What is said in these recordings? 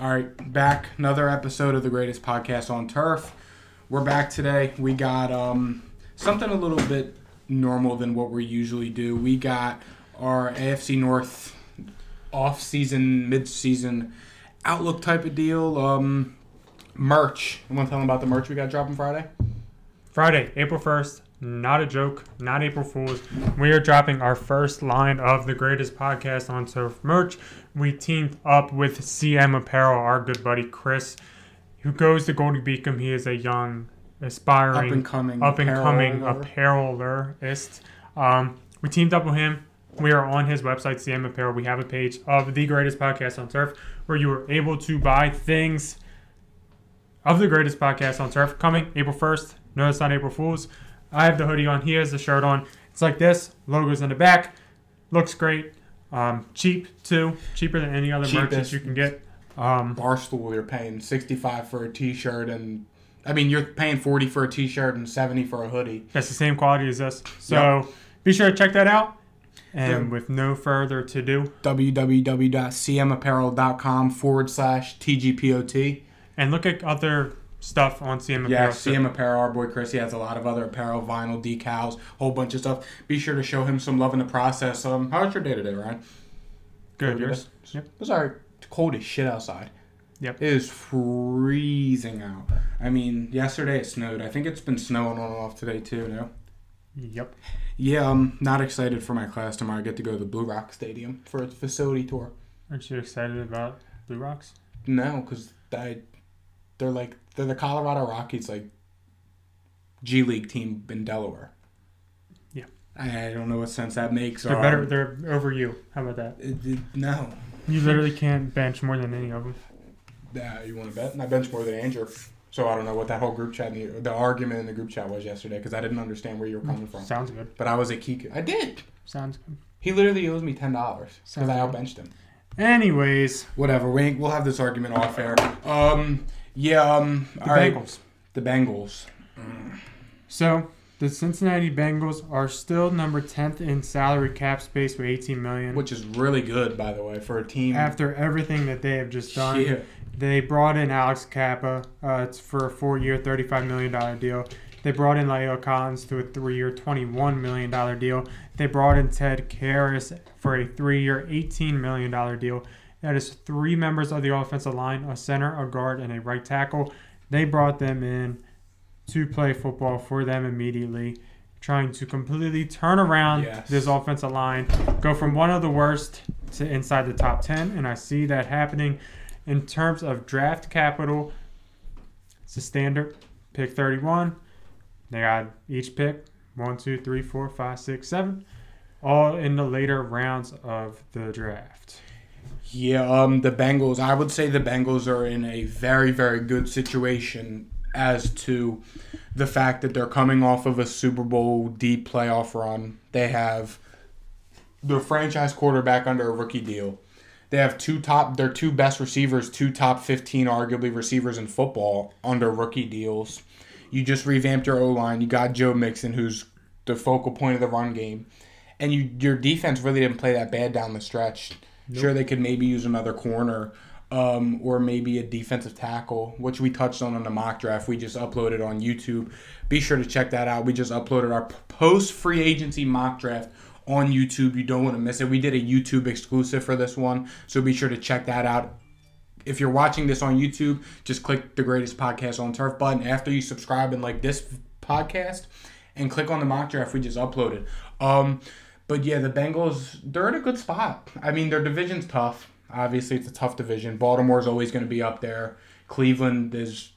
All right, back another episode of the greatest podcast on turf. We're back today. We got um, something a little bit normal than what we usually do. We got our AFC North off-season, mid-season outlook type of deal. Um, merch. You want to tell them about the merch we got dropping Friday? Friday, April 1st. Not a joke, not April Fool's. We are dropping our first line of the greatest podcast on turf merch. We teamed up with CM Apparel, our good buddy Chris, who goes to Goldey-Beacom. He is a young, aspiring, Up and coming, up and coming apparel- apparelerist. Um, we teamed up with him. We are on his website, CM Apparel. We have a page of the greatest podcast on turf where you are able to buy things of the greatest podcast on turf coming April 1st. No, it's not April Fool's. I have the hoodie on. He has the shirt on. It's like this. Logos in the back. Looks great. Um, cheap too. Cheaper than any other merch that you can get. Um, Barstool, you're paying 65 for a t-shirt and I mean, you're paying 40 for a t-shirt and 70 for a hoodie. that's the same quality as this. So be sure to check that out. And Yeah. with no further to do, www.cmapparel.com forward slash TGPOT. and look at other stuff on CM Apparel. Yeah, CM Apparel, our boy Chris, he has a lot of other apparel, vinyl, decals, whole bunch of stuff. Be sure to show him some love in the process. Um, how was your day today, Ryan? Good. Yours? Yep. It was alright. It's cold as shit outside. Yep. It is freezing out. I mean, yesterday it snowed. I think it's been snowing on and off today too. No. Yep. Yeah, I'm not excited for my class tomorrow. I get to go to the Blue Rock Stadium for a facility tour. Aren't you excited about Blue Rocks? No, because I, they're like they're the Colorado Rockies, like G League team in Delaware. Yeah. I don't know what sense that makes. They're Um, better. They're over you. How about that? it- it- no. You literally can't bench more than any of them. Yeah, you want to bet? And I bench more than Andrew. So I don't know what that whole group chat, the, the argument in the group chat was yesterday because I didn't understand where you were coming from. Sounds good. But I was a key. I did. Sounds good. He literally owes me ten dollars because I outbenched him. Anyways, Whatever. We we'll have this argument off air. Um. Yeah. Um. the all right. Bengals. The Bengals. So the Cincinnati Bengals are still number 10th in salary cap space with 18 million. which is really good, by the way, for a team. after everything that they have just done, Yeah. they brought in Alex Cappa. Uh, it's for a four-year, $35 million deal. They brought in La'el Collins to a three-year, $21 million deal. They brought in Ted Karras for a three-year, $18 million deal. That is three members of the offensive line, a center, a guard, and a right tackle. They brought them in to play football for them immediately, trying to completely turn around Yes. this offensive line, go from one of the worst to inside the top 10, and I see that happening in terms of draft capital. It's a standard pick 31. They got each pick one, two, three, four, five, six, seven, all in the later rounds of the draft. Yeah, um, the Bengals. I would say the Bengals are in a very, very good situation as to the fact that they're coming off of a Super Bowl deep playoff run. They have their franchise quarterback under a rookie deal. They have two top, their two best receivers, two top 15 arguably receivers in football under rookie deals. You just revamped your O line. You got Joe Mixon, who's the focal point of the run game, and you your defense really didn't play that bad down the stretch. Sure, they could maybe use another corner, um, or maybe a defensive tackle, which we touched on in the mock draft. We just uploaded on YouTube. Be sure to check that out. We just uploaded our post free agency mock draft on YouTube. You don't want to miss it. We did a YouTube exclusive for this one, so be sure to check that out. If you're watching this on YouTube, just click the greatest podcast on turf button after you subscribe and like this podcast, and click on the mock draft we just uploaded. Um, but yeah, the Bengals they're in a good spot. I mean, their division's tough. Obviously, it's a tough division. Baltimore's always going to be up there. Cleveland is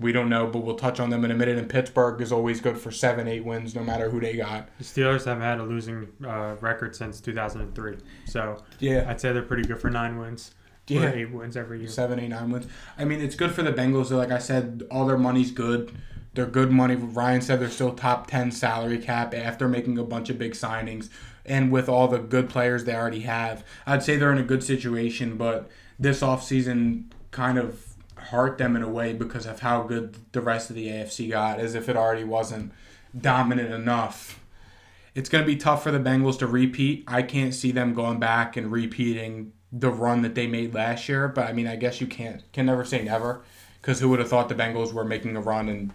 we don't know, but we'll touch on them in a minute. And Pittsburgh is always good for seven, eight wins, no matter who they got. The Steelers haven't had a losing uh, record since 2003, so Yeah, I'd say they're pretty good for nine wins. or eight wins every year. seven, eight, nine wins. I mean, it's good for the Bengals. Like I said, all their money's good. They're good money. Ryan said they're still top ten salary cap after making a bunch of big signings, and with all the good players they already have. I'd say they're in a good situation, but this offseason kind of hurt them in a way because of how good the rest of the AFC got, as if it already wasn't dominant enough. It's going to be tough for the Bengals to repeat. I can't see them going back and repeating the run that they made last year. But I mean, I guess you can't can never say never, because who would have thought the Bengals were making a run and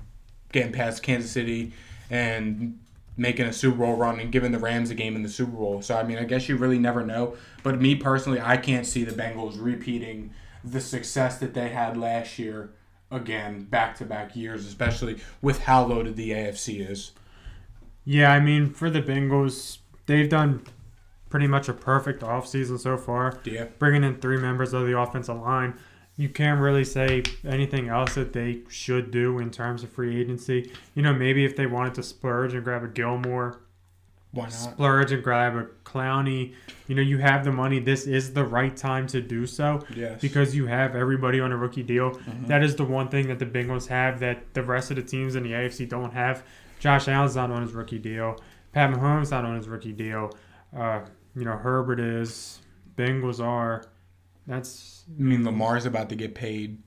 getting past Kansas City and making a Super Bowl run and giving the Rams a game in the Super Bowl. So I mean, I guess you really never know. But me personally, I can't see the Bengals repeating the success that they had last year again, back to back years, especially with how loaded the AFC is. Yeah, I mean, for the Bengals, they've done pretty much a perfect offseason so far. Yeah. Bringing in three members of the offensive line. You can't really say anything else that they should do in terms of free agency. You know, maybe if they wanted to splurge and grab a Gilmore, Why not? splurge and grab a Clowney, you know, you have the money. This is the right time to do so Yes. because you have everybody on a rookie deal. Mhm. That is the one thing that the Bengals have that the rest of the teams in the AFC don't have. Josh Allen's not on his rookie deal. Pat Mahomes not on his rookie deal. Uh, you know, Herbert is. Bengals are. That's I mean, Lamar's about to get paid.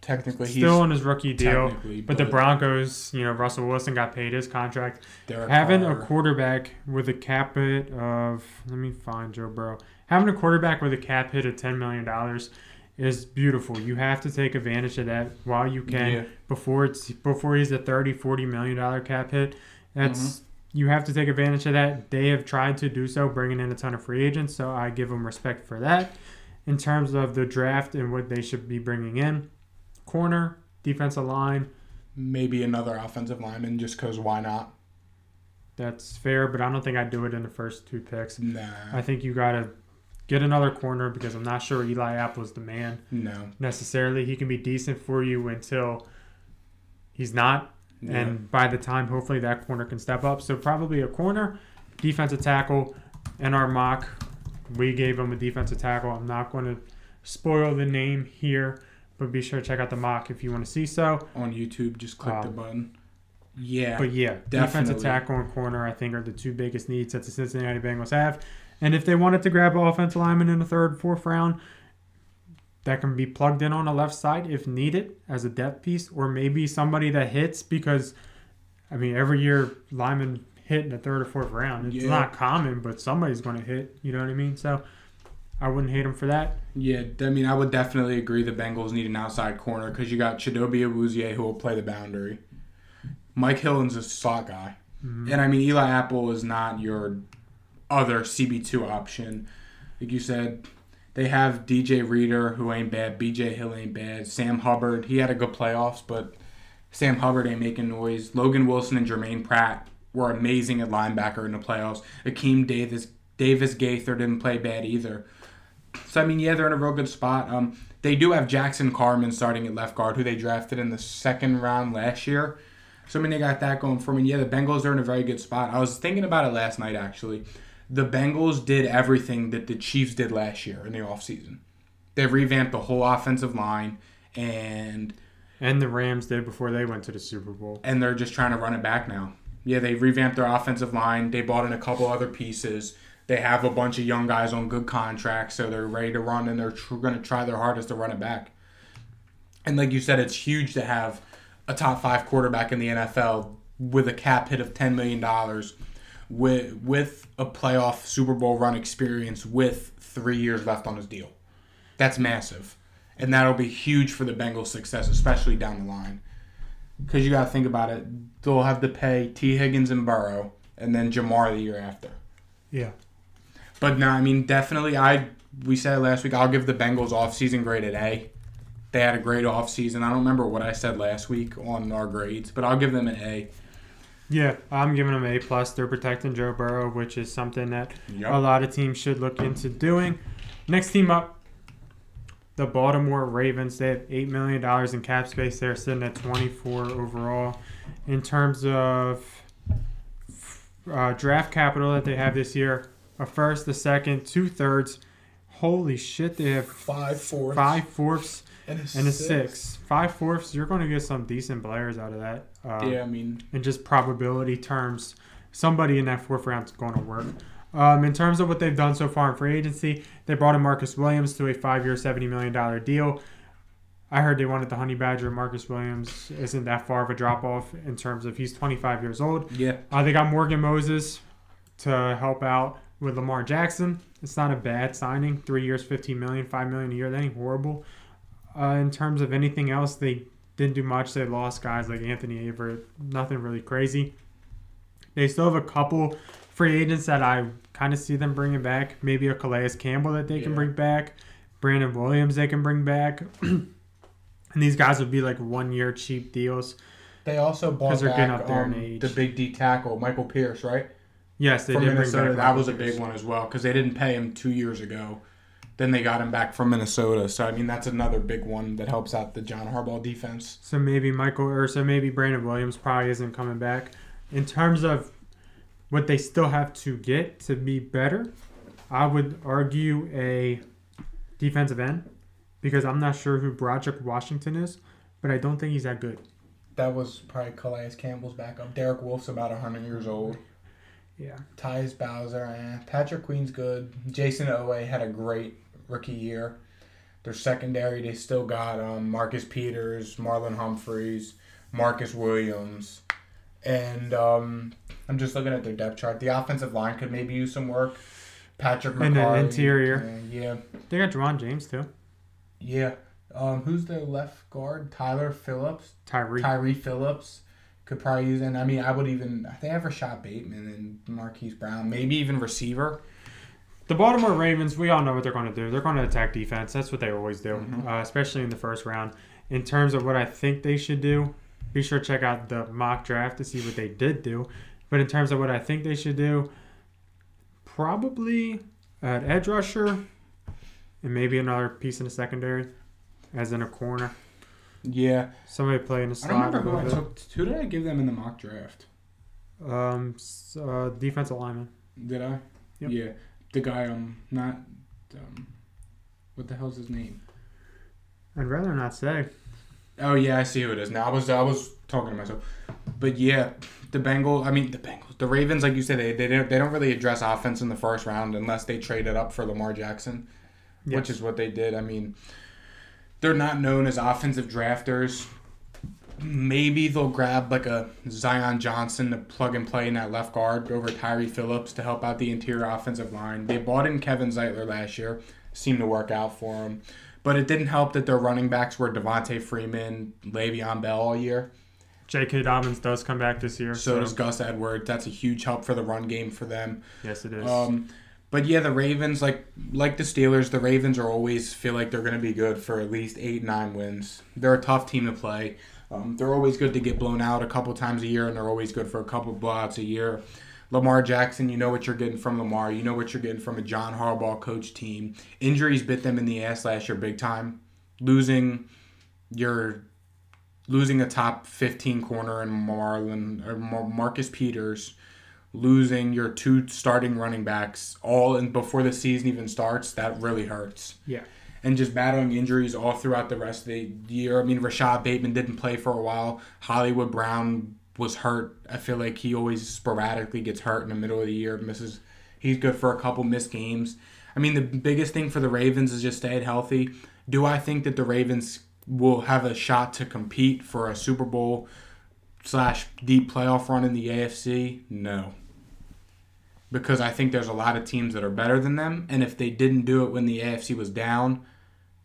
Technically, he's still on his rookie deal. technically, But the Broncos, you know, Russell Wilson got paid his contract. Derek Having a quarterback with a cap hit of let me find Joe Burrow. Having a quarterback with a cap hit of ten million dollars is beautiful. You have to take advantage of that while you can Yeah. before it's before he's a 30 40 million dollar cap hit. That's Mm-hmm. you have to take advantage of that. They have tried to do so, bringing in a ton of free agents, so I give them respect for that. In terms of the draft and what they should be bringing in, corner, defensive line, maybe another offensive lineman just because why not? that's fair, but I don't think I'd do it in the first two picks. Nah, I think you got to get another corner because I'm not sure Eli Apple's the man no. necessarily. He can be decent for you until he's not, Yeah. and by the time hopefully that corner can step up. So probably a corner, defensive tackle, and our mock. We gave him a defensive tackle. I'm not going to spoil the name here, but be sure to check out the mock if you want to see so. on YouTube, just click the Um, button. Yeah, But yeah, defensive definitely. tackle and corner, I think, are the two biggest needs that the Cincinnati Bengals have. And if they wanted to grab an offensive lineman in the third, fourth round, that can be plugged in on the left side if needed as a depth piece, or maybe somebody that hits because, I mean, every year linemen hit in the third or fourth round. It's Yeah. not common, but somebody's going to hit. You know what I mean? So I wouldn't hate him for that. yeah. I mean, I would definitely agree. The Bengals need an outside corner because you got Chidobe Awuzie who will play the boundary. Mike Hilton's a slot guy, Mhm. and I mean Eli Apple is not your other CB two option. Like you said, they have DJ Reader who ain't bad. BJ Hill ain't bad. Sam Hubbard he had a good playoffs, but Sam Hubbard ain't making noise. Logan Wilson and Jermaine Pratt were amazing at linebacker in the playoffs. Akeem Davis Davis Gaither didn't play bad either. So I mean, yeah, they're in a real good spot. Um, they do have Jackson Carman starting at left guard, who they drafted in the second round last year. So I mean, they got that going for me. Yeah, the Bengals are in a very good spot. I was thinking about it last night actually. The Bengals did everything that the Chiefs did last year in the offseason. They revamped the whole offensive line and And the Rams did before they went to the Super Bowl. and they're just trying to run it back now. Yeah, they revamped their offensive line. They bought in a couple other pieces. They have a bunch of young guys on good contracts, so they're ready to run, and they're tr- going to try their hardest to run it back. And like you said, it's huge to have a top five quarterback in the NFL with a cap hit of ten million dollars, with with a playoff Super Bowl run experience, with three years left on his deal. That's massive, and that'll be huge for the Bengals' success, especially down the line. Because you got to think about it, they'll have to pay T. Higgins and Burrow, and then Ja'Marr the year after. Yeah. But no, I mean definitely. I we said it last week. I'll give the Bengals off-season grade an A. They had a great off-season. I don't remember what I said last week on our grades, but I'll give them an A. Yeah, I'm giving them A plus. They're protecting Joe Burrow, which is something that a lot of teams should look into doing. Next team up, the Baltimore Ravens. They have eight million dollars in cap space. They're sitting at 24 overall. In terms of uh, draft capital that they have this year, a first, a second, two thirds. Holy shit! They have five fourths. and a, and a six. Five fourths. You're going to get some decent players out of that. Uh, Yeah, I mean in just probability terms, somebody in that fourth round is going to work. Um, in terms of what they've done so far in free agency, they brought in Marcus Williams to a five-year, seventy million dollar deal. I heard they wanted the Honey Badger. Marcus Williams isn't that far of a drop off in terms of he's 25 years old. yeah, Uh, they got Morgan Moses to help out with Lamar Jackson. It's not a bad signing. Three years, fifteen million, five million a year. That ain't horrible. Uh, in terms of anything else, they didn't do much. They lost guys like Anthony Averett. Nothing really crazy. They still have a couple free agents that I kind of see them bringing back. Maybe a Calais Campbell that they can bring back. Brandon Williams they can bring back. and these guys would be like one year cheap deals. They also bought back up there in um, age. the big D tackle Michael Pierce, right? Yes, they from did bring Minnesota. back That was a big one as well because they didn't pay him two years ago. Then they got him back from Minnesota. So I mean that's another big one that helps out the John Harbaugh defense. So maybe Michael or so maybe Brandon Williams probably isn't coming back. In terms of what they still have to get to be better, I would argue a defensive end because I'm not sure who Broderick Washington is, but I don't think he's that good. That was probably Calais Campbell's backup. Derek Wolfe's about 100 years old. Yeah. Tyus Bowser, eh. Patrick Queen's good. Jayson Oweh had a great rookie year. Their secondary, they still got um, Marcus Peters, Marlon Humphreys, Marcus Williams, and um, I'm just looking at their depth chart. The offensive line could maybe use some work. Patrick And the interior. uh, yeah, They got Ja'Wuan James too. yeah. Um, who's the left guard? Tyler Phillips. Tyree. Tyree Phillips could probably use, and I mean, I would even they have Rashod Bateman and Marquise Brown, maybe even receiver. The Baltimore Ravens, we all know what they're going to do. They're going to attack defense. That's what they always do, Mhm. uh, especially in the first round. In terms of what I think they should do, be sure to check out the mock draft to see what they did do. But in terms of what I think they should do, probably an edge rusher and maybe another piece in the secondary, as in a corner. Yeah, Somebody play in the I don't remember a who I took. Who did I give them in the mock draft? Um, uh, defensive lineman. Did I? Yep. Yeah, the guy. Um, not. Um, what the hell's his name? I'd rather not say. Oh yeah, I see who it is now. I was I was talking to myself, but yeah, the Bengals. I mean the Bengals. The Ravens, like you said, they they don't they don't really address offense in the first round unless they trade it up for Lamar Jackson, which is what they did. I mean, they're not known as offensive drafters. Maybe they'll grab like a Zion Johnson to plug and play in that left guard over Tyree Phillips to help out the interior offensive line. They bought in Kevin Zeitler last year, seemed to work out for him. But it didn't help that their running backs were Devonta Freeman, Le'Veon Bell all year. J.K. Dobbins does come back this year. So does Gus Edwards. That's a huge help for the run game for them. yes, it is. Um, but yeah, the Ravens, like like the Steelers, the Ravens are always feel like they're going to be good for at least eight, nine wins. They're a tough team to play. Um, they're always good to get blown out a couple times a year, and they're always good for a couple blowouts a year. Lamar Jackson, you know what you're getting from Lamar. You know what you're getting from a John Harbaugh coach team. Injuries bit them in the ass last year big time. Losing your losing a top 15 corner in Marlon or Marcus Peters, losing your two starting running backs all in before the season even starts, that really hurts. Yeah. And just battling injuries all throughout the rest of the year. I mean, Rashod Bateman didn't play for a while. Hollywood Brown was hurt. I feel like he always sporadically gets hurt in the middle of the year. Misses. He's good for a couple missed games. I mean, the biggest thing for the Ravens is just staying healthy. Do I think that the Ravens will have a shot to compete for a Super Bowl slash deep playoff run in the AFC? No. Because I think there's a lot of teams that are better than them, and if they didn't do it when the AFC was down,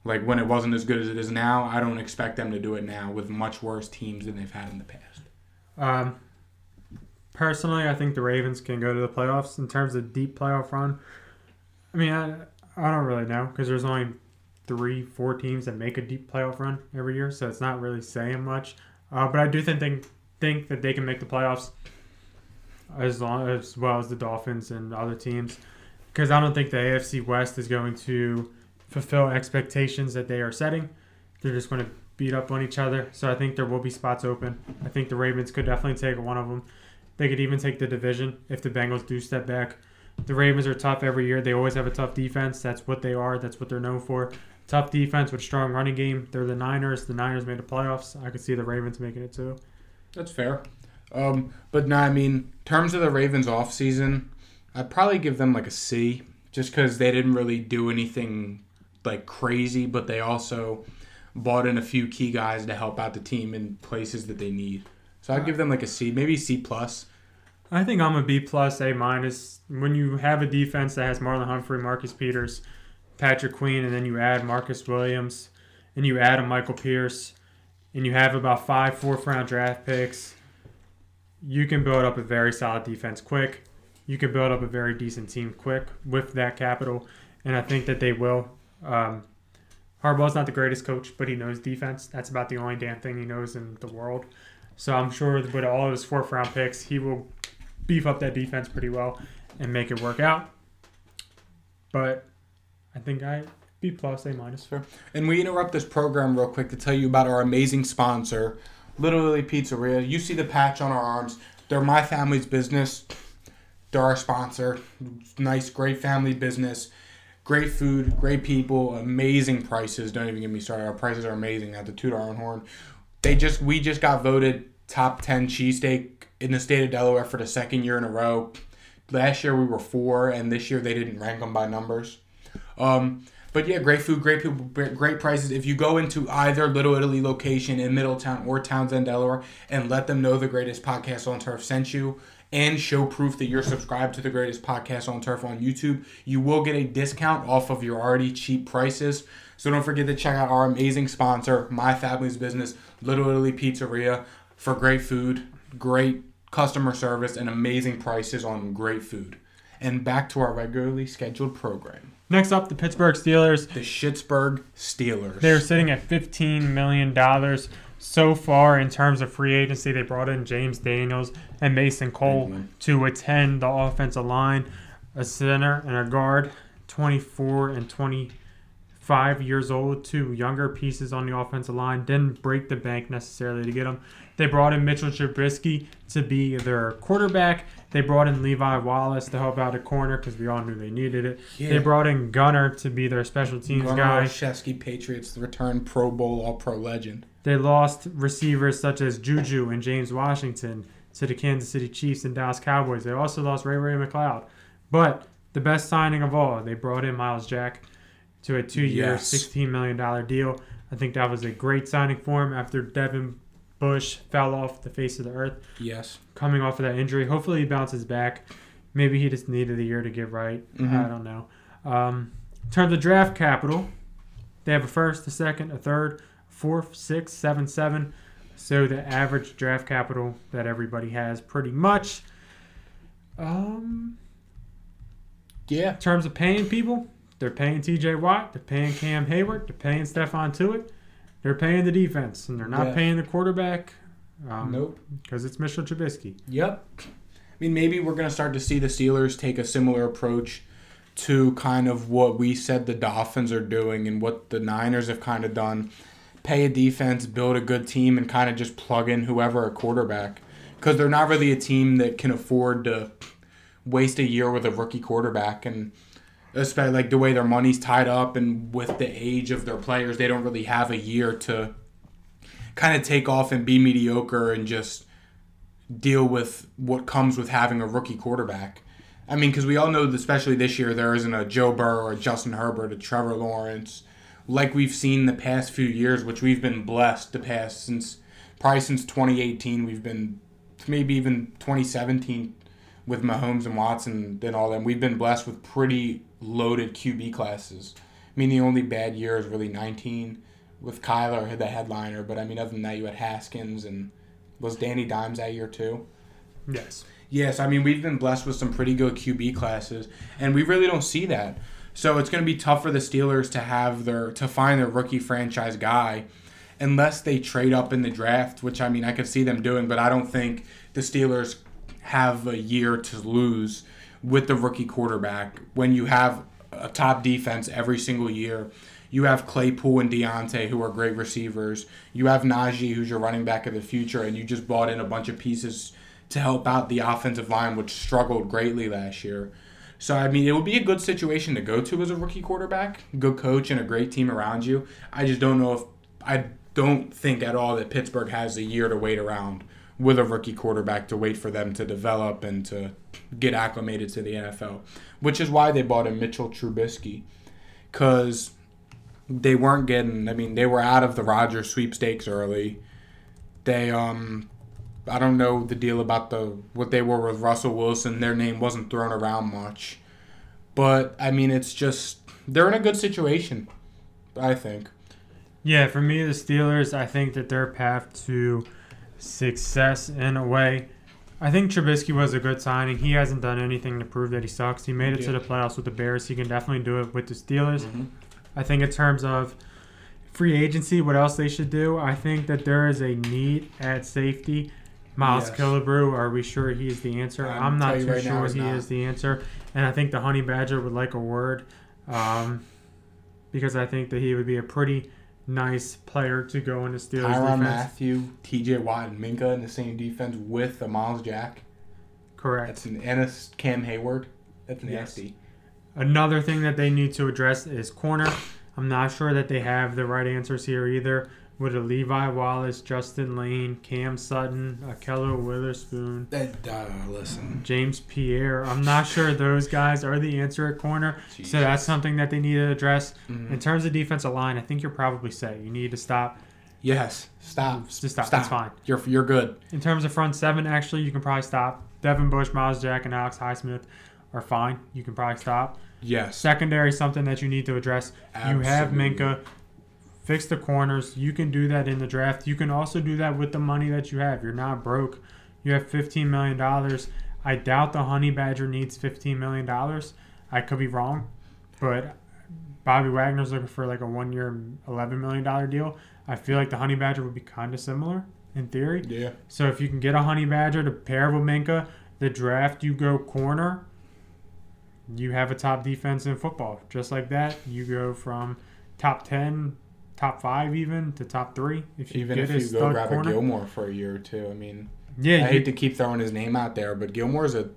like when it wasn't as good as it is now, I don't expect them to do it now with much worse teams than they've had in the past. Um, personally, I think the Ravens can go to the playoffs in terms of deep playoff run. I mean, I, I don't really know because there's only three, four teams that make a deep playoff run every year, so it's not really saying much. Uh, but I do think think, think that they can make the playoffs as long as well as the Dolphins and other teams because I don't think the AFC West is going to fulfill expectations that they are setting. They're just going to beat up on each other. So I think there will be spots open. I think the Ravens could definitely take one of them. They could even take the division if the Bengals do step back. The Ravens are tough every year. They always have a tough defense. That's what they are. That's what they're known for. Tough defense with strong running game. They're the Niners. The Niners made the playoffs. I could see the Ravens making it too. That's fair. Um, but no, I mean, terms of the Ravens off season, I'd probably give them like a C, just because they didn't really do anything like crazy, but they also bought in a few key guys to help out the team in places that they need. So I'd give them like a C, maybe C plus. I think I'm a B plus, A minus. When you have a defense that has Marlon Humphrey, Marcus Peters, Patrick Queen, and then you add Marcus Williams, and you add a Michael Pierce, and you have about five fourth round draft picks, you can build up a very solid defense quick. You can build up a very decent team quick with that capital, and I think that they will. Um, Harbaugh's not the greatest coach, but he knows defense. That's about the only damn thing he knows in the world. So I'm sure with all of his fourth round picks, he will beef up that defense pretty well and make it work out. But I think I B plus A minus. Fair. And we interrupt this program real quick to tell you about our amazing sponsor, Little Italy Pizzeria. You see the patch on our arms. They're my family's business. They're our sponsor. Nice, great family business. Great food, great people, amazing prices. Don't even get me started. Our prices are amazing. at the our own horn. They just we just got voted top ten cheesesteak in the state of Delaware for the second year in a row. Last year we were four, and this year they didn't rank them by numbers. Um, but yeah, great food, great people, great prices. If you go into either Little Italy location in Middletown or Townsend, Delaware, and let them know the greatest podcast on turf sent you, and show proof that you're subscribed to the greatest podcast on turf on YouTube, you will get a discount off of your already cheap prices. So don't forget to check out our amazing sponsor, My Family's Business, Little Italy Pizzeria, for great food, great customer service, and amazing prices on great food. And back to our regularly scheduled program. Next up, the Pittsburgh Steelers. The Schittsburg Steelers. They're sitting at $15 million so far in terms of free agency. They brought in James Daniels and Mason Cole to attend the offensive line, a center and a guard, 24 and 25 years old, two younger pieces on the offensive line. Didn't break the bank necessarily to get them. They brought in Mitchell Trubisky to be their quarterback. They brought in Levi Wallace to help out at corner because we all knew they needed it. Yeah. They brought in Gunner to be their special teams Gunner guy. Olszewski, Patriots return Pro Bowl All Pro legend. They lost receivers such as Juju and James Washington to the Kansas City Chiefs and Dallas Cowboys. They also lost Ray Ray McCloud. But the best signing of all, they brought in Myles Jack to a two-year, yes. $16 million deal. I think that was a great signing for him after Devin Bush fell off the face of the earth. Yes. Coming off of that injury. Hopefully he bounces back. Maybe he just needed a year to get right. Mm-hmm. I don't know. Um, in terms of draft capital, they have a first, a second, a third, fourth, sixth, seven, seven. So the average draft capital that everybody has pretty much. Um, yeah. In terms of paying people, they're paying TJ Watt, they're paying Cam Heyward, they're paying Stephon Tuitt, they're paying the defense, and they're not yeah. paying the quarterback. Um, nope. Because it's Mitchell Trubisky. Yep. I mean, maybe we're going to start to see the Steelers take a similar approach to kind of what we said the Dolphins are doing and what the Niners have kind of done. Pay a defense, build a good team, and kind of just plug in whoever a quarterback. Because they're not really a team that can afford to waste a year with a rookie quarterback. And especially like the way their money's tied up and with the age of their players, they don't really have a year to kind of take off and be mediocre and just deal with what comes with having a rookie quarterback. I mean, because we all know, especially this year, there isn't a Joe Burrow or Justin Herbert, or Trevor Lawrence, like we've seen the past few years, which we've been blessed to pass since probably since 2018. We've been maybe even 2017 with Mahomes and Watson and all them. We've been blessed with pretty loaded QB classes. I mean, the only bad year is really 19 with Kyler, the headliner. But I mean, other than that, you had Haskins and was Danny Dimes that year too? Yes. Yes, I mean we've been blessed with some pretty good QB classes, and we really don't see that. So it's going to be tough for the Steelers to have their to find their rookie franchise guy, unless they trade up in the draft, which I mean I could see them doing, but I don't think the Steelers have a year to lose with the rookie quarterback when you have a top defense every single year. You have Claypool and Diontae, who are great receivers. You have Najee, who's your running back of the future, and you just bought in a bunch of pieces to help out the offensive line, which struggled greatly last year. So, I mean, it would be a good situation to go to as a rookie quarterback, good coach, and a great team around you. I just don't know if I don't think at all that Pittsburgh has a year to wait around with a rookie quarterback to wait for them to develop and to get acclimated to the NFL, which is why they bought in Mitchell Trubisky, because they weren't getting. I mean, they were out of the Rodgers sweepstakes early. They um, I don't know the deal about the what they were with Russell Wilson. Their name wasn't thrown around much, but I mean, it's just they're in a good situation. I think. Yeah, for me, the Steelers, I think that their path to success in a way. I think Trubisky was a good signing. He hasn't done anything to prove that he sucks. He made it to the playoffs with the Bears. He can definitely do it with the Steelers. Mhm. I think in terms of free agency, what else they should do? I think that there is a need at safety. Miles Yes. Killebrew, are we sure he's the answer? I'm I'm not too right sure he not. is the answer. And I think the Honey Badger would like a word um, because I think that he would be a pretty nice player to go in the Steelers Tyron defense. Matthew, T.J. Watt, and Minkah in the same defense with a Myles Jack. Correct. That's an a Cam Heyward. That's Yes. nasty. Another thing that they need to address is corner. I'm not sure that they have the right answers here either. With a Levi Wallace, Justin Layne, Cam Sutton, Ahkello Witherspoon, That uh, listen. James Pierre. I'm not sure those guys are the answer at corner. So that's something that they need to address. Mhm. In terms of defensive line, I think you're probably set. You need to stop. Yes. Stop. Just stop. That's fine. You're you're good. In terms of front seven, actually, you can probably stop. Devin Bush, Myles Jack, and Alex Highsmith are fine. You can probably stop. Yes. Secondary, something that you need to address. You have Absolutely. Minkah. Fix the corners. You can do that in the draft. You can also do that with the money that you have. You're not broke. You have $15 million. I doubt the Honey Badger needs $15 million. I could be wrong, but Bobby Wagner's looking for like a one year, $11 million deal. I feel like the Honey Badger would be kind of similar in theory. Yeah. So if you can get a Honey Badger to pair with Minkah, the draft you go corner, you have a top defense in football. Just like that, you go from top ten, top five even to top three. If you Even get if a you go grab corner. a Gilmore for a year or two, I mean, yeah, I you- hate to keep throwing his name out there, but Gilmore's a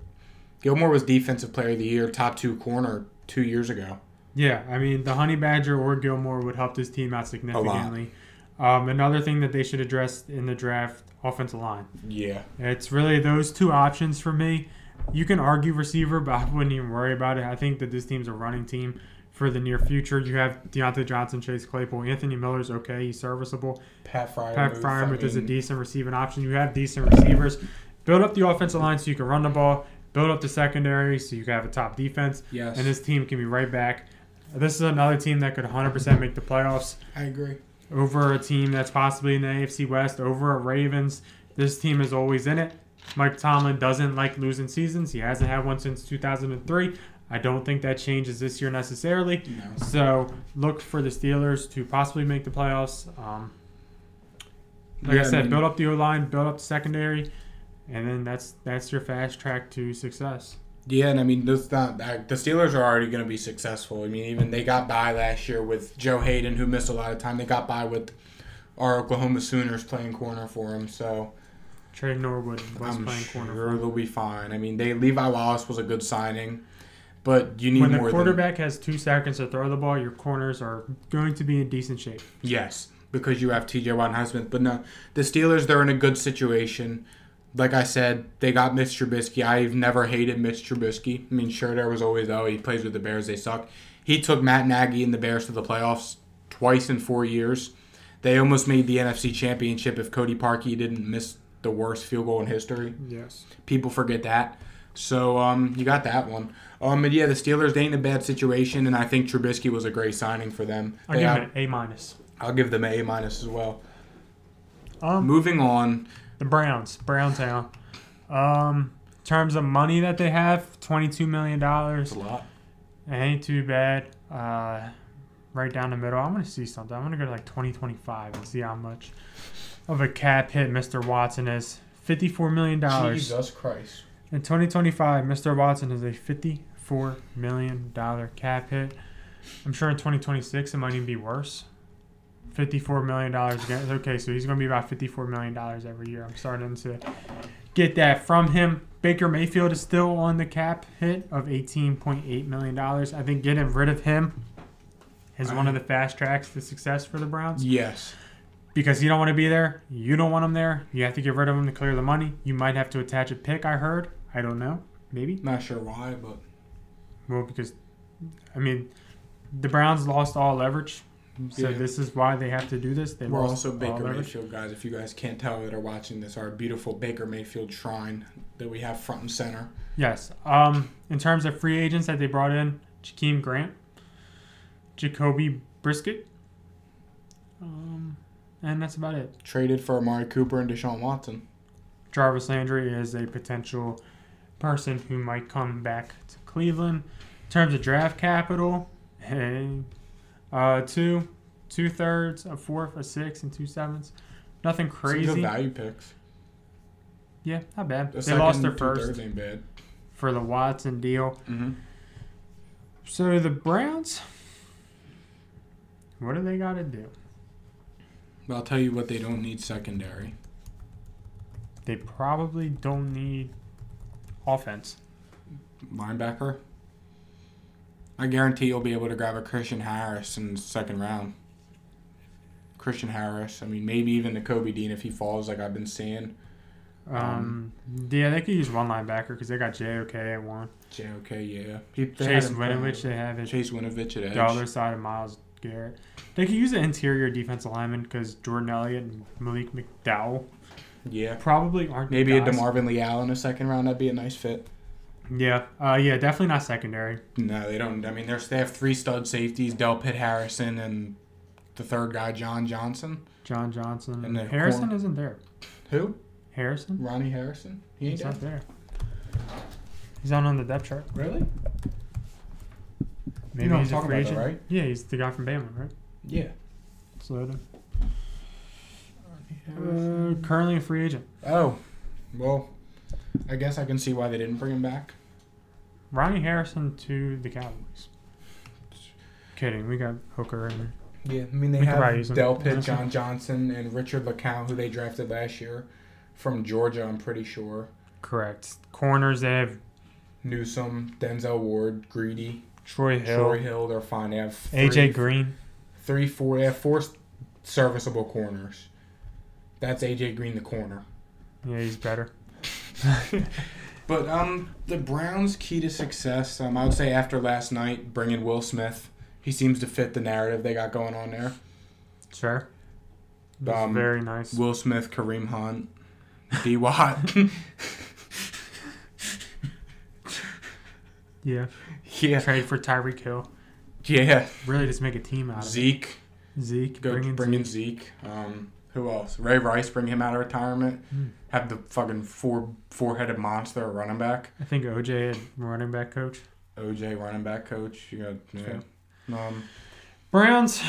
Gilmore was defensive player of the year, top two corner two years ago. yeah. I mean, the Honey Badger or Gilmore would help this team out significantly. Um, another thing that they should address in the draft, offensive line. Yeah. It's really those two options for me. You can argue receiver, but I wouldn't even worry about it. I think that this team's a running team for the near future. You have Diontae Johnson, Chase Claypool, Anthony Miller's okay, he's serviceable. Pat Fryer. Pat Freiermuth is a decent receiving option. You have decent receivers. Build up the offensive line so you can run the ball. Build up the secondary so you can have a top defense. Yes. And this team can be right back. This is another team that could 100% make the playoffs I agree. over a team that's possibly in the AFC West, over a Ravens. This team is always in it. Mike Tomlin doesn't like losing seasons. He hasn't had one since 2003. I don't think that changes this year necessarily. No. So look for the Steelers to possibly make the playoffs. Um, like Yeah, I said, mean, build up the O line, build up the secondary, and then that's that's your fast track to success. Yeah, and I mean, this not the Steelers are already going to be successful. I mean, even they got by last year with Joe Haden, who missed a lot of time. They got by with our Oklahoma Sooners playing corner for him. So Tre Norwood was I'm playing sure corner. for they'll be fine. I mean, they Levi Wallace was a good signing, but you need When the quarterback has two seconds to throw the ball, your corners are going to be in decent shape. Yes, because you have T.J. Watt and Highsmith. But no, the Steelers they're in a good situation. Like I said, they got Mitch Trubisky. I've never hated Mitch Trubisky. I mean, sure, there was always oh he plays with the Bears, they suck. He took Matt Nagy and the Bears to the playoffs twice in four years. They almost made the NFC Championship if Cody Parkey didn't miss the worst field goal in history. Yes. People forget that. So um, you got that one. Um, but yeah, the Steelers they ain't in a bad situation, and I think Trubisky was a great signing for them. I'll They give out- it an A minus. I'll give them an A minus as well. Um, Moving on, the Browns, Browntown. Um, in terms of money that they have, twenty-two million dollars. a lot. It ain't too bad. Uh, right down the middle. I'm gonna see something. I'm gonna go to like 2025 and see how much of a cap hit Mr. Watson is. Fifty-four million dollars Jesus Christ. in 2025. Mr. Watson is a fifty-four million dollar cap hit. I'm sure in 2026 it might even be worse. Fifty-four million dollars again. Okay, so he's gonna be about fifty-four million dollars every year. I'm starting to get that from him. Baker Mayfield is still on the cap hit of $18.8 million. I think getting rid of him is one of the fast tracks to success for the Browns Yes. because you don't want to be there. You don't want him there. You have to get rid of him to clear the money. You might have to attach a pick, I heard. I don't know. Maybe. Not sure why, but Well, because, I mean, the Browns lost all leverage So Yeah. this is why they have to do this. They We're lost also Baker Mayfield guys. If you guys can't tell that are watching this, our beautiful Baker Mayfield shrine that we have front and center. Yes. Um, in terms of free agents that they brought in, Jakeem Grant, Jacoby Brissett, um, and that's about it. Traded for Amari Cooper and Deshaun Watson. Jarvis Landry is a potential person who might come back to Cleveland. In terms of draft capital, hey, uh, two, two thirds, a fourth, a six, and two sevenths. Nothing Some crazy. good value picks. Yeah, not bad. The they lost their first ain't bad. for the Watson deal. Mm-hmm. So the Browns, what do they got to do? I'll tell you what they don't need secondary. They probably don't need offense. Linebacker. I guarantee you'll be able to grab a Christian Harris in the second round. Christian Harris. I mean, maybe even the Kobe Dean if he falls, like I've been seeing. Um, yeah, they could use one linebacker because they got JOK at one. JOK, yeah. He, Chase Winovich, they have it. Chase Winovich at edge. The other side of Myles Garrett. They could use an interior defensive lineman because Jordan Elliott and Malik McDowell Yeah. probably aren't. Maybe a guys. DeMarvin Leal in the second round. That'd be a nice fit. Yeah, uh, yeah, definitely not secondary. No, they don't. I mean, there's they have three stud safeties: Delpit Harrison and the third guy, John Johnson. John Johnson. And Harrison corner- isn't there. Who? Harrison? Ronnie Harrison. He ain't He's not there. He's not on the depth chart. Really? Maybe know he's a free agent. though, right? Yeah, he's the guy from Bama, right? Yeah. Slowden. Uh, currently a free agent. Oh, well, I guess I can see why they didn't bring him back. Ronnie Harrison to the Cowboys. Kidding, we got Hooker in there. Yeah, I mean they We could probably use have him, Del Pitt. John Johnson, and Richard LeCounte, who they drafted last year from Georgia. I'm pretty sure. Correct. Corners, they have Newsome, Denzel Ward, Greedy, Troy Hill, Troy Hill. They're fine. They have three, AJ Green. three, four. They have four serviceable corners. That's AJ Green, the corner. Yeah, he's better. But um, the Browns' key to success, um, I would say after last night, bringing Will Smith, he seems to fit the narrative they got going on there. Sure. That's Um, very nice. Will Smith, Kareem Hunt, D. Watt. Yeah. yeah, Trade for Tyreek Hill. yeah. Really just make a team out of Zeke, it. Zeke. go bring in bring in Zeke. Zeke. Um, who else? Ray Rice, bring him out of retirement. Hmm. Have the fucking four four headed monster running back. I think OJ, had running back coach. OJ running back coach. You got yeah. Um, Browns.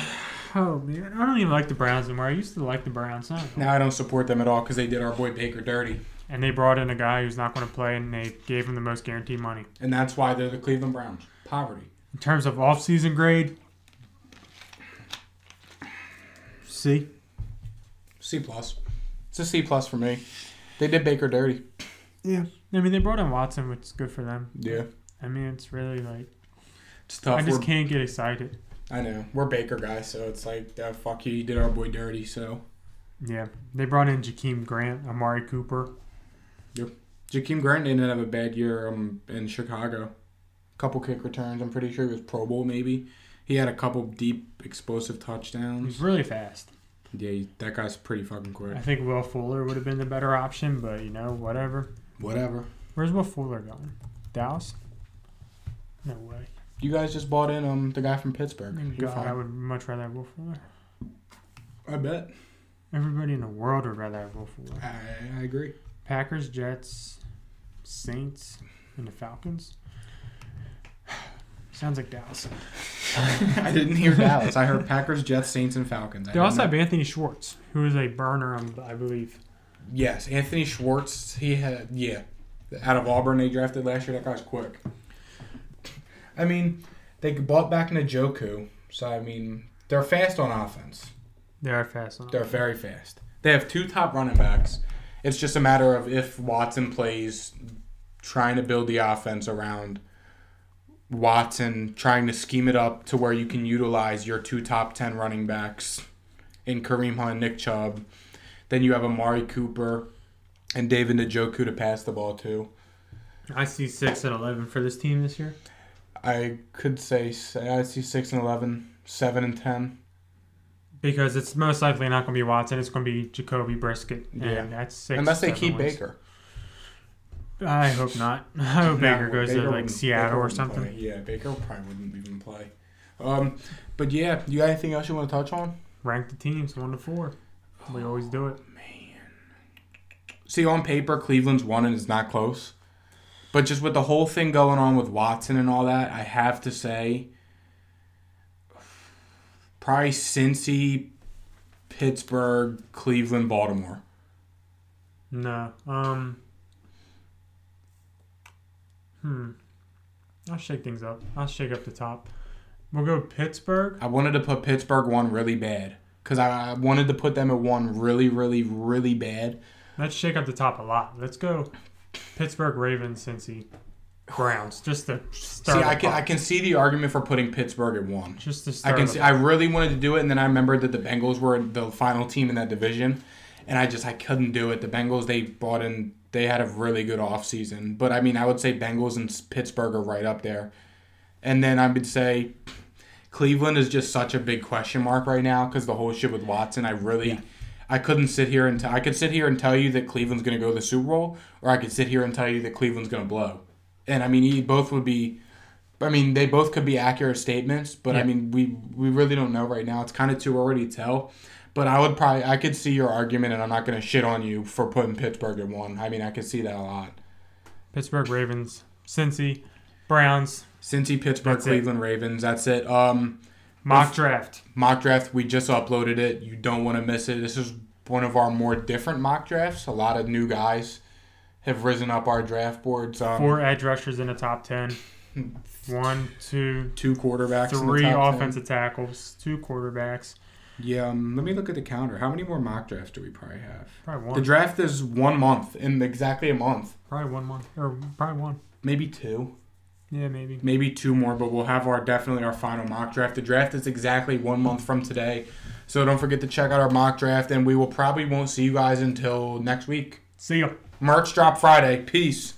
Oh man, I don't even like the Browns anymore. I used to like the Browns. Now. now I don't support them at all because they did our boy Baker dirty, And they brought in a guy who's not going to play, and they gave him the most guaranteed money. and that's why they're the Cleveland Browns. Poverty. In terms of off-season grade, C. C plus. It's a C plus for me. They did Baker dirty. Yeah. I mean, they brought in Watson, which is good for them. Yeah, I mean, it's really like it's tough. I just We're- can't get excited. I know we're Baker guys, so it's like uh, fuck you. You did our boy dirty, so Yeah, they brought in Jakeem Grant, Amari Cooper. Yep. Jakeem Grant didn't have a bad year um, in Chicago. Couple kick returns. I'm pretty sure he was Pro Bowl maybe. He had a couple deep explosive touchdowns. He's really fast. Yeah, that guy's pretty fucking quick. I think Will Fuller would have been the better option, but you know, whatever. Whatever. Where's Will Fuller going? Dallas? No way. You guys just bought in um the guy from Pittsburgh. You're God, I would much rather have Will Fuller. I bet. Everybody in the world would rather have Will Fuller. I, I agree. Packers, Jets, Saints, and the Falcons. Sounds like Dallas. I didn't hear Dallas. I heard Packers, Jets, Saints, and Falcons. I They also have Anthony Schwartz, who is a burner, um, I believe. Yes, Anthony Schwartz. He had yeah, out of Auburn they drafted last year. That guy's quick. I mean, they bought back Njoku, so I mean they're fast on offense. They are fast. On They're very fast. They have two top running backs. It's just a matter of if Watson plays, trying to build the offense around Watson, trying to scheme it up to where you can utilize your two top ten running backs in Kareem Hunt, Nick Chubb. Then you have Amari Cooper and David Njoku to pass the ball to. I see six and eleven for this team this year. I could say I see six and 11, 7 and ten. because it's most likely not going to be Watson. It's going to be Jacoby Brissett, and Yeah. that's six. Unless they keep wins. Baker. I hope not. I hope Baker goes Baker to like Seattle Baker or something. play. Yeah, Baker probably wouldn't even play. Um, but yeah, you got anything else you want to touch on? Rank the teams one to four. We always do it. Man. See, on paper, Cleveland's one and it's not close. But just with the whole thing going on with Watson and all that, I have to say, probably Cincy, Pittsburgh, Cleveland, Baltimore. No. Um. Hmm. I'll shake things up. I'll shake up the top. We'll go Pittsburgh. I wanted to put Pittsburgh one really bad because I wanted to put them at one really, really, really bad. Let's shake up the top a lot. Let's go Pittsburgh Ravens, Cincy, Browns. Just to start. See, I can. I can see the argument for putting Pittsburgh at one. just to start. I can see. I really wanted to do it, and then I remembered that the Bengals were the final team in that division, and I just I couldn't do it. The Bengals they brought in they had a really good offseason. but I mean I would say Bengals and Pittsburgh are right up there, and then I would say Cleveland is just such a big question mark right now because the whole shit with Watson. I really. I couldn't sit here and t- I could sit here and tell you that Cleveland's going to go to the Super Bowl, or I could sit here and tell you that Cleveland's going to blow. And I mean, both would be I mean, they both could be accurate statements, but I mean, we we really don't know right now. It's kind of too early to tell. But I would probably I could see your argument, and I'm not going to shit on you for putting Pittsburgh at one. I mean, I could see that a lot. Pittsburgh Ravens, Cincy, Browns. Cincy, Pittsburgh, That's it. Cleveland Ravens. That's it. Um, Mock draft. mock draft. We just uploaded it. You don't want to miss it. This is one of our more different mock drafts. A lot of new guys have risen up our draft boards. Um, Four edge rushers in the top ten. One, two, two quarterbacks. in the three top 10. offensive tackles, two quarterbacks. Yeah. Um, let me look at the calendar. How many more mock drafts do we probably have? Probably one. The draft is one month in exactly a month. Probably one month. Or probably one. Maybe two. Yeah, maybe. Maybe two more, but we'll have our definitely our final mock draft. The draft is exactly one month from today. So don't forget to check out our mock draft and we will probably won't see you guys until next week. See ya. Merch drop Friday. Peace.